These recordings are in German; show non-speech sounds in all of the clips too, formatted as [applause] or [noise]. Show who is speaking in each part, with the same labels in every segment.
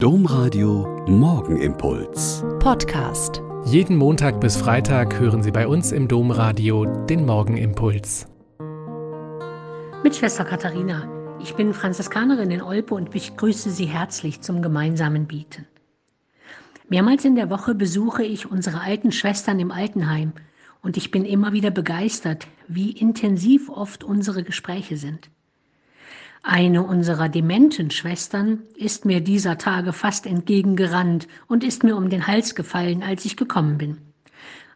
Speaker 1: Domradio Morgenimpuls.
Speaker 2: Podcast.
Speaker 3: Jeden Montag bis Freitag hören Sie bei uns im Domradio den Morgenimpuls.
Speaker 4: Mit Schwester Katharina. Ich bin Franziskanerin in Olpe und ich grüße Sie herzlich zum gemeinsamen Bieten. Mehrmals in der Woche besuche ich unsere alten Schwestern im Altenheim und ich bin immer wieder begeistert, wie intensiv oft unsere Gespräche sind. Eine unserer dementen Schwestern ist mir dieser Tage fast entgegengerannt und ist mir um den Hals gefallen, als ich gekommen bin.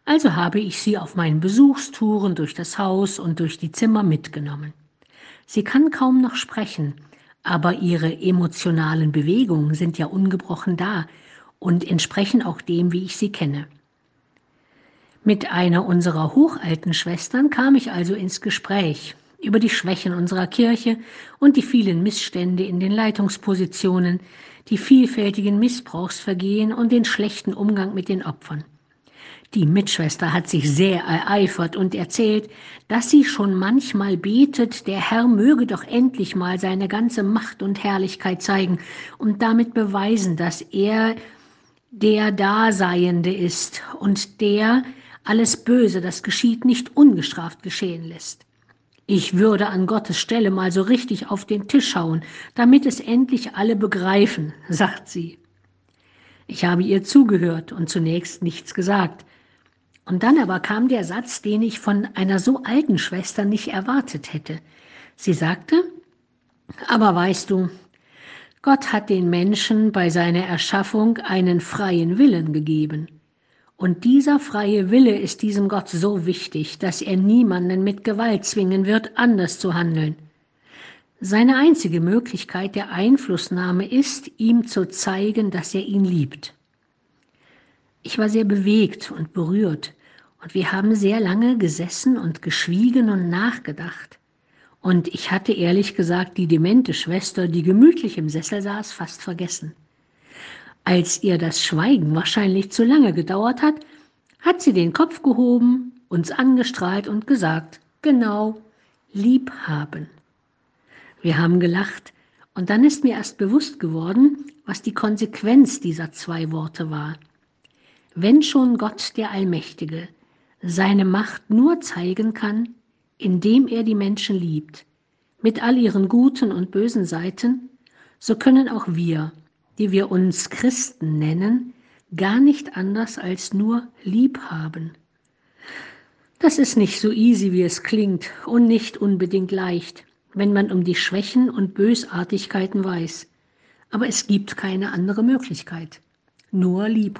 Speaker 4: Also habe ich sie auf meinen Besuchstouren durch das Haus und durch die Zimmer mitgenommen. Sie kann kaum noch sprechen, aber ihre emotionalen Bewegungen sind ja ungebrochen da und entsprechen auch dem, wie ich sie kenne. Mit einer unserer hochalten Schwestern kam ich also ins Gespräch über die Schwächen unserer Kirche und die vielen Missstände in den Leitungspositionen, die vielfältigen Missbrauchsvergehen und den schlechten Umgang mit den Opfern. Die Mitschwester hat sich sehr ereifert und erzählt, dass sie schon manchmal betet, der Herr möge doch endlich mal seine ganze Macht und Herrlichkeit zeigen und damit beweisen, dass er der Daseiende ist und der alles Böse, das geschieht, nicht ungestraft geschehen lässt. Ich würde an Gottes Stelle mal so richtig auf den Tisch hauen, damit es endlich alle begreifen, [laughs] sagt sie. Ich habe ihr zugehört und zunächst nichts gesagt. Und dann aber kam der Satz, den ich von einer so alten Schwester nicht erwartet hätte. Sie sagte, aber weißt du, Gott hat den Menschen bei seiner Erschaffung einen freien Willen gegeben. Und dieser freie Wille ist diesem Gott so wichtig, dass er niemanden mit Gewalt zwingen wird, anders zu handeln. Seine einzige Möglichkeit der Einflussnahme ist, ihm zu zeigen, dass er ihn liebt. Ich war sehr bewegt und berührt, und wir haben sehr lange gesessen und geschwiegen und nachgedacht. Und ich hatte ehrlich gesagt die demente Schwester, die gemütlich im Sessel saß, fast vergessen. Als ihr das Schweigen wahrscheinlich zu lange gedauert hat, hat sie den Kopf gehoben, uns angestrahlt und gesagt, genau, lieb haben. Wir haben gelacht, und dann ist mir erst bewusst geworden, was die Konsequenz dieser zwei Worte war. Wenn schon Gott der Allmächtige seine Macht nur zeigen kann, indem er die Menschen liebt, mit all ihren guten und bösen Seiten, so können auch wir die wir uns Christen nennen, gar nicht anders als nur lieb haben. Das ist nicht so easy, wie es klingt und nicht unbedingt leicht, wenn man um die Schwächen und Bösartigkeiten weiß. Aber es gibt keine andere Möglichkeit. Nur lieb